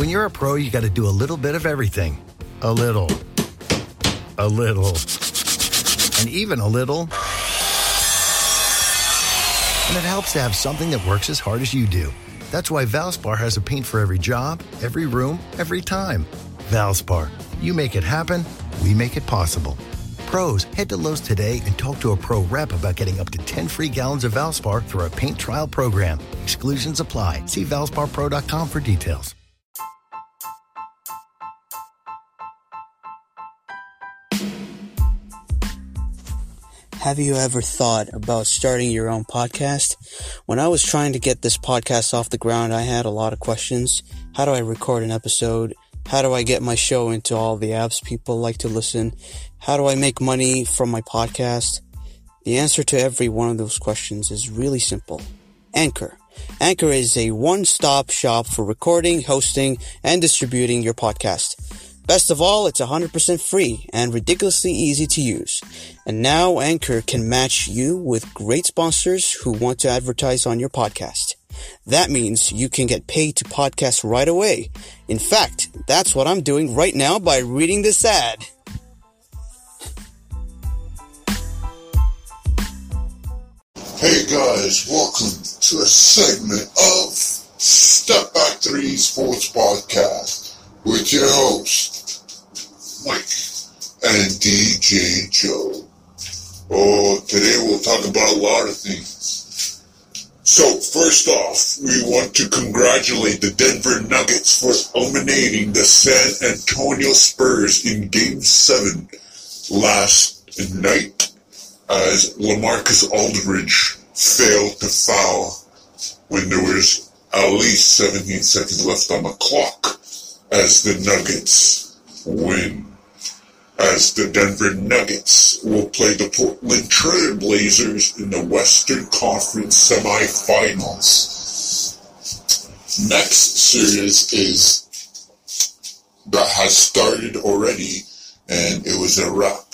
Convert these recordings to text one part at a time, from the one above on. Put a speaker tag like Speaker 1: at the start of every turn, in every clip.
Speaker 1: When you're a pro, you got to do a little bit of everything. A little. A little. And even a little. And it helps to have something that works as hard as you do. That's why Valspar has a paint for every job, every room, every time. Valspar, you make it happen, we make it possible. Pros, head to Lowe's today and talk to a pro rep about getting up to 10 free gallons of Valspar through our paint trial program. Exclusions apply. See valsparpro.com for details.
Speaker 2: Have you ever thought about starting your own podcast? When I was trying to get this podcast off the ground, I had a lot of questions. How do I record an episode? How do I get my show into all the apps people like to listen? How do I make money from my podcast? The answer to every one of those questions is really simple. Anchor. Anchor is a one-stop shop for recording, hosting, and distributing your podcast. Best of all, it's 100% free and ridiculously easy to use. And now Anchor can match you with great sponsors who want to advertise on your podcast. That means you can get paid to podcast right away. In fact, that's what I'm doing right now by reading this ad.
Speaker 3: Hey guys, welcome to a segment of Step Back 3 Sports Podcast with your host, Mike and DJ Joe. Oh, today we'll talk about a lot of things. So, first off, we want to congratulate the Denver Nuggets for eliminating the San Antonio Spurs in Game 7 last night as Lamarcus Aldridge failed to foul when there was at least 17 seconds left on the clock as the Nuggets win. As the Denver Nuggets will play the Portland Trail Blazers in the Western Conference semifinals. Next series is that has started already and it was a wrap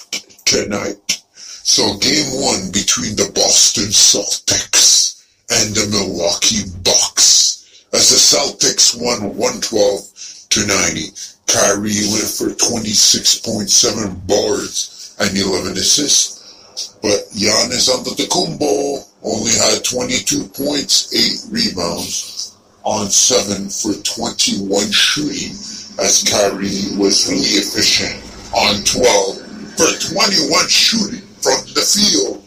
Speaker 3: tonight. So game one between the Boston Celtics and the Milwaukee Bucks. As the Celtics won 112 to 90. Kyrie went for 26.7 boards and 11 assists. But Giannis Antetokounmpo only had 22 points, 8 rebounds on 7 for 21 shooting as Kyrie was really efficient on 12 for 21 shooting from the field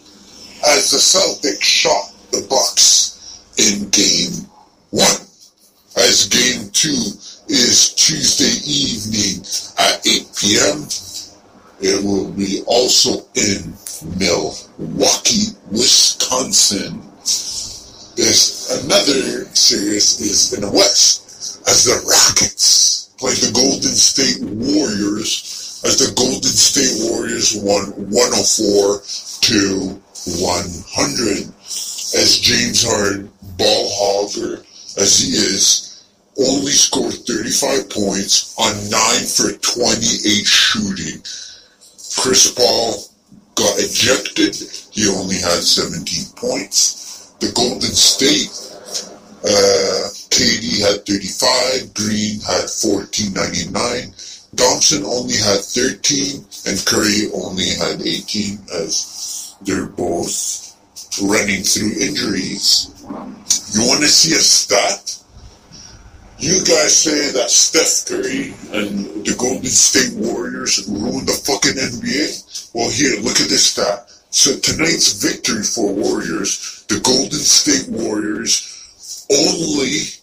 Speaker 3: as the Celtics shot the Bucks in game one. As game two is Tuesday evening at 8 p.m. It will be also in Milwaukee, Wisconsin. There's another series is in the West as the Rockets play the Golden State Warriors as the Golden State Warriors won 104 to 100 as James Harden, ball hogger as he is, only scored 35 points on 9 for 28 shooting. Chris Paul got ejected. He only had 17 points. The Golden State, uh, KD had 35, Green had 14.99. Thompson only had 13 and Curry only had 18 as they're both running through injuries. You want to see a stat? You guys say that Steph Curry and the Golden State Warriors ruined the fucking NBA? Well, here, look at this stat. So tonight's victory for Warriors, the Golden State Warriors only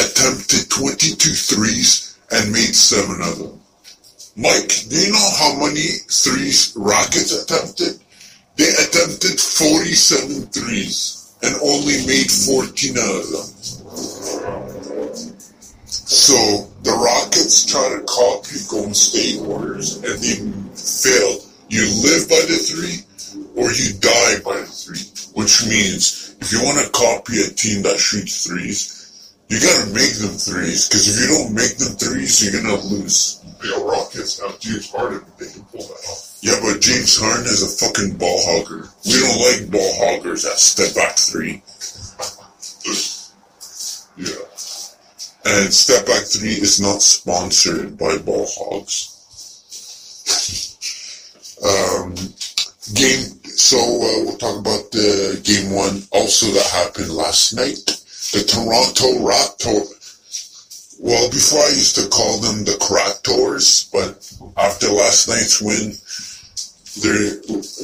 Speaker 3: attempted 22 threes and made seven of them. Mike, do you know how many threes Rockets attempted? They attempted 47 threes and only made 14 out of them. So the Rockets try to copy Golden State Warriors and they failed. You live by the three or you die by the three, which means if you want to copy a team that shoots threes, you gotta make them threes. Because if you don't make them threes, you're gonna lose.
Speaker 4: The Rockets have James Harden, but they can pull that off.
Speaker 3: Yeah, but James Harden is a fucking ball hogger. We don't like ball hoggers that step back three. And Step Back 3 is not sponsored by Ball Hogs. um, game, so uh, we'll talk about the game one also that happened last night. The Toronto Raptors. Well, before I used to call them the Craptors, but after last night's win, their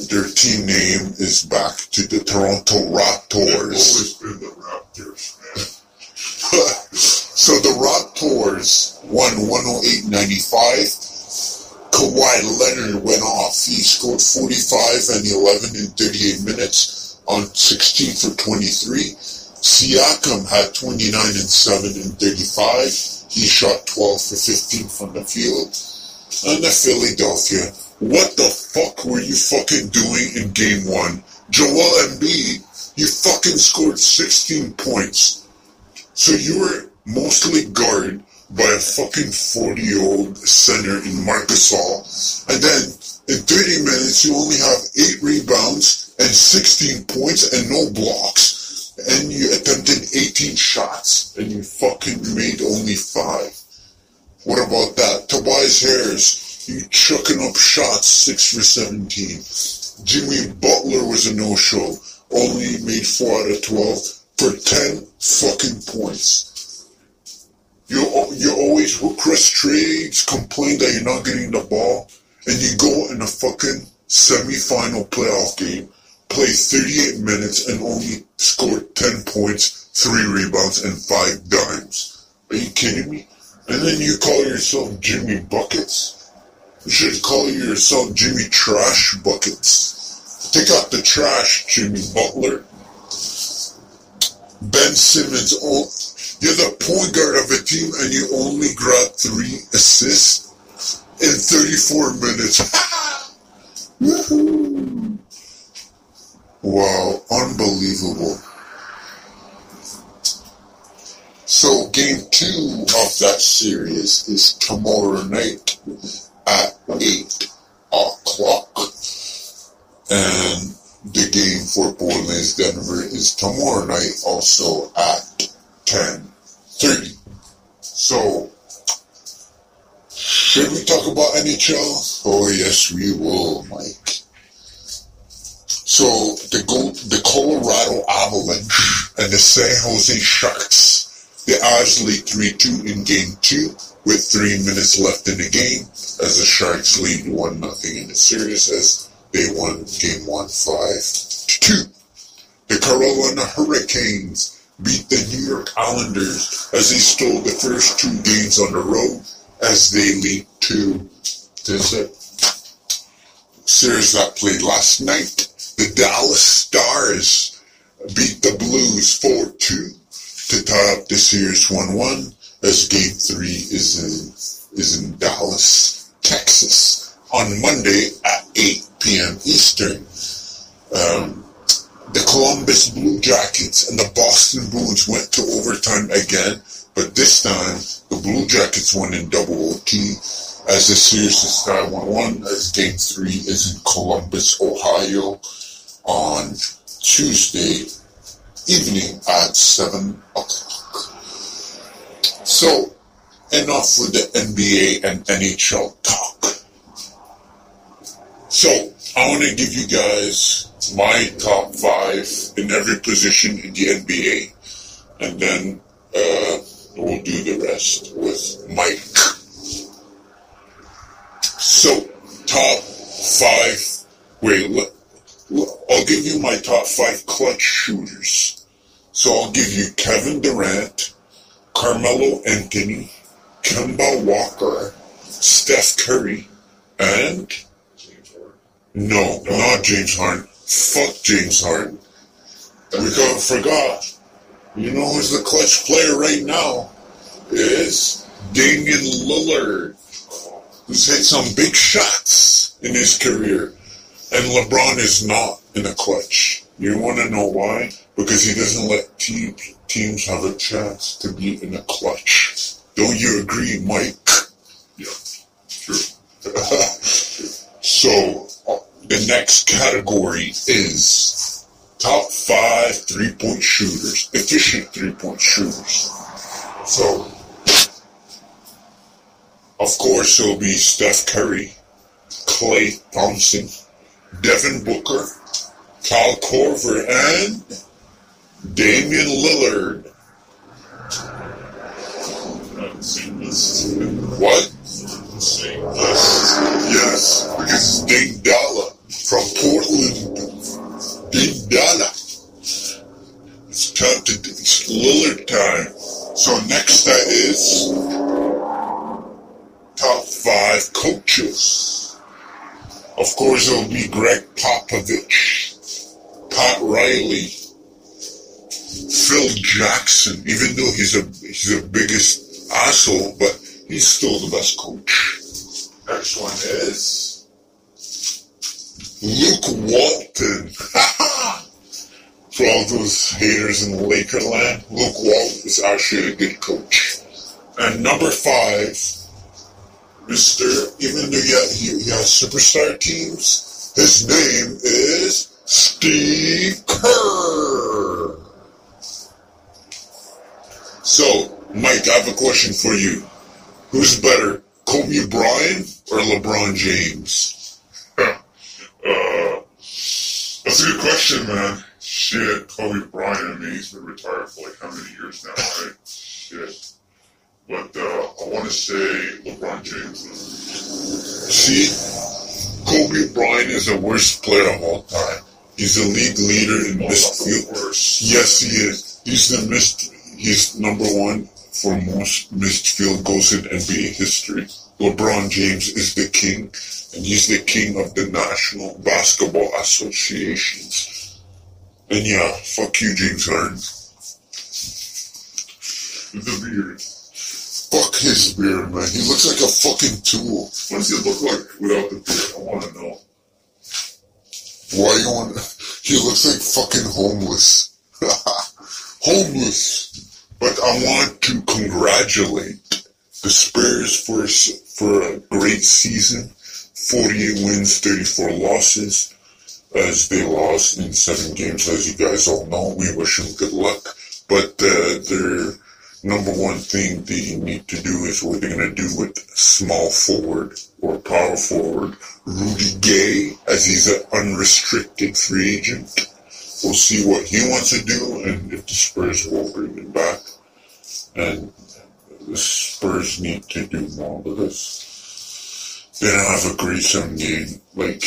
Speaker 3: their team name is back to the Toronto
Speaker 4: They've
Speaker 3: Raptors.
Speaker 4: always been the Raptors, man.
Speaker 3: so the Raptors won 108.95. Kawhi Leonard went off. He scored 45 and 11 in 38 minutes on 16 for 23. Siakam had 29 and 7 in 35. He shot 12 for 15 from the field. And the Philadelphia. What the fuck were you fucking doing in game one? Joel Embiid, you fucking scored 16 points. So you were mostly guarded by a fucking 40 year old center in Marc Gasol. And then in 30 minutes, you only have 8 rebounds and 16 points and no blocks. And you attempted 18 shots and you fucking made only 5. What about that? Tobias Harris, you chucking up shots 6 for 17. Jimmy Butler was a no-show. Only made 4 out of 12 for 10 fucking points. You you always request trades, complain that you're not getting the ball, and you go in a fucking semi-final playoff game, play 38 minutes, and only score 10 points, 3 rebounds, and 5 dimes. Are you kidding me? And then you call yourself Jimmy Buckets? You should call yourself Jimmy Trash Buckets. Take out the trash, Jimmy Butler. Ben Simmons, oh, you're the point guard of a team and you only grab three assists in 34 minutes. Wow, unbelievable. So game two of that series is tomorrow night at 8 o'clock. And the game for Portland's Denver is tomorrow night also at 10.30. So, should we talk about NHL? Oh yes, we will, Mike. So, the, Go- the Colorado Avalanche and the San Jose Sharks, the Avs lead 3-2 in game two with three minutes left in the game as the Sharks lead 1 nothing in the series as they won game one 5 to 2. The Carolina Hurricanes beat the New York Islanders as they stole the first two games on the road as they lead 2 to 0. Series that played last night, the Dallas Stars beat the Blues 4-2 to tie up the series 1-1 as game 3 is in, is in Dallas, Texas on Monday at 8 p.m. Eastern. Um, the Columbus Blue Jackets and the Boston Bruins went to overtime again, but this time the Blue Jackets won in double OT as the series is tied 1-1 as game 3 is in Columbus, Ohio on Tuesday evening at 7 o'clock. So, enough with the NBA and NHL talk. So, I want to give you guys my top five in every position in the NBA, and then uh, we'll do the rest with Mike. So, top five. Wait, let, I'll give you my top five clutch shooters. So I'll give you Kevin Durant, Carmelo Anthony, Kemba Walker, Steph Curry, and no, not James Harden. Fuck James Harden. We got, forgot. You know who's the clutch player right now? is Damian Lillard, who's hit some big shots in his career. And LeBron is not in a clutch. You want to know why? Because he doesn't let te- teams have a chance to be in a clutch. Don't you agree, Mike?
Speaker 4: Yeah, true.
Speaker 3: so, the next category is top five three point shooters, efficient three point shooters. So, of course, it'll be Steph Curry, Klay Thompson, Devin Booker, Kyle Korver, and Damian Lillard. What? Yes, because Dame Dolla from Portland. Dame Dolla. It's time to it's Lillard time. So next that is top five coaches. Of course, it'll be Gregg Popovich, Pat Riley, Phil Jackson. Even though he's a he's the biggest asshole, but he's still the best coach. Next one is Luke Walton. For all those haters in the Laker land, Luke Walton is actually a good coach. And number five, Mr. Even though he, he has superstar teams, his name is Steve Kerr. So, Mike, I have a question for you. Who's better, Kobe Bryant or LeBron James?
Speaker 4: Uh, that's a good question, man. Shit, Kobe Bryant, I mean, he's been retired for like how many years now, right? Shit. But uh, I want to say LeBron James.
Speaker 3: See, Kobe Bryant is the worst player of all time. He's the league leader in missed field. Yes, he is. He's the missed. He's number one for most missed field goals in NBA history. LeBron James is the king, and he's the king of the National Basketball Associations. And yeah, fuck you, James Harden.
Speaker 4: The beard.
Speaker 3: Fuck his beard, man. He looks like a fucking tool.
Speaker 4: What does he look like without the beard? I want to know.
Speaker 3: Why you want? He looks like fucking homeless. homeless. But I want to congratulate the Spurs for for a great season. 48 wins, 34 losses. As they lost in seven games, as you guys all know, we wish them good luck. But uh, their number one thing they need to do is what they're going to do with small forward or power forward. Rudy Gay, as he's an unrestricted free agent. We'll see what he wants to do and if the Spurs will bring him back. And Spurs need to do more with this. They don't have a seven game. Like,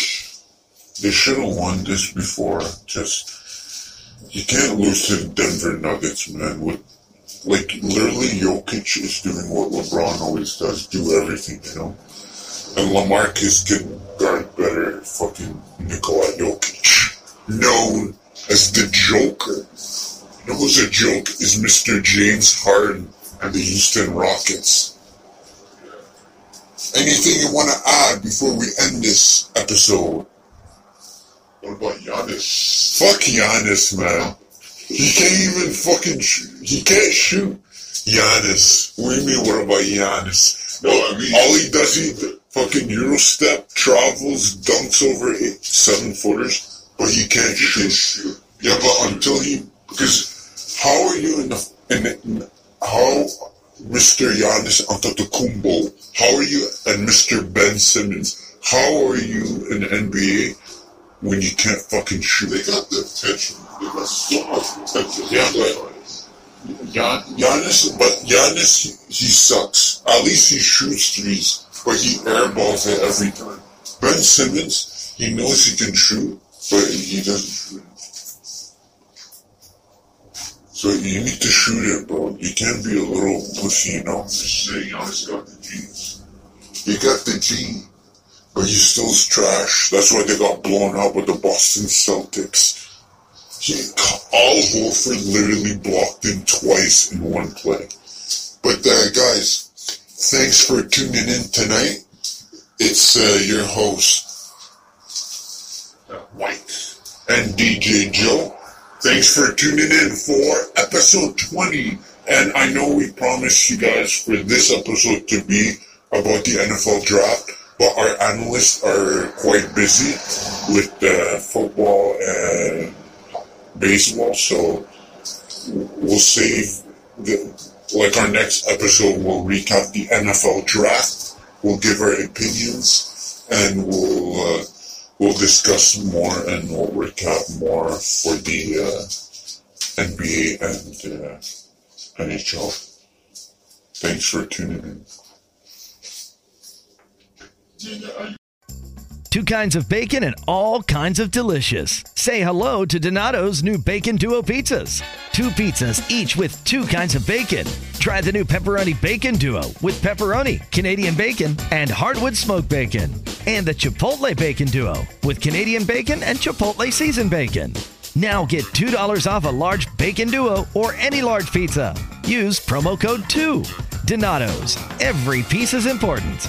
Speaker 3: they should have won this before. Just, you can't lose to the Denver Nuggets, man. With, like, literally, Jokic is doing what LeBron always does do everything, you know? And Lamarcus can guard better fucking Nikola Jokic. Known as the Joker. You know who's a joke is Mr. James Harden and the Houston Rockets. Anything you want to add before we end this episode?
Speaker 4: What about Giannis?
Speaker 3: Fuck Giannis, man. He can't even fucking shoot. He can't shoot. Giannis. What do you mean, what about Giannis?
Speaker 4: No, I mean,
Speaker 3: All he does, he fucking Euro step, travels, dunks over eight, seven footers, but he can't shoot.
Speaker 4: shoot.
Speaker 3: Yeah, but until he, because how are you in the, in the Mr. Giannis Antetokounmpo, how are you, and Mr. Ben Simmons, how are you in NBA when you can't fucking shoot?
Speaker 4: They got the potential. They got so much potential.
Speaker 3: Yeah, but- Gian, Giannis, but Giannis, he sucks. At least he shoots threes, but he airballs it every time. Ben Simmons, he knows he can shoot, but he doesn't shoot. So you need to shoot it, bro. You can't be a little pussy, you know?
Speaker 4: Just say Giannis got the genes.
Speaker 3: He got the G, but he's still trash. That's why they got blown out with the Boston Celtics. He, Al Horford literally blocked him twice in one play. But But uh, guys, thanks for tuning in tonight. It's uh, your host, White, and DJ Joe. Thanks for tuning in for episode 20. And I know we promised you guys for this episode to be about the NFL draft, but our analysts are quite busy with uh, football and baseball, so we'll save the like our next episode. We'll recap the NFL draft. We'll give our opinions, and we'll uh, we'll discuss more and we'll recap more for the uh, NBA and uh, NHL. Thanks for tuning in.
Speaker 5: Two kinds of bacon and all kinds of delicious. Say hello to Donato's new Bacon Duo pizzas. Two pizzas, each with two kinds of bacon. Try the new Pepperoni Bacon Duo with pepperoni, Canadian bacon, and hardwood smoked bacon. And the Chipotle Bacon Duo with Canadian bacon and Chipotle seasoned bacon. Now get $2 off a large bacon duo or any large pizza. Use promo code 2. Donato's. Every piece is important.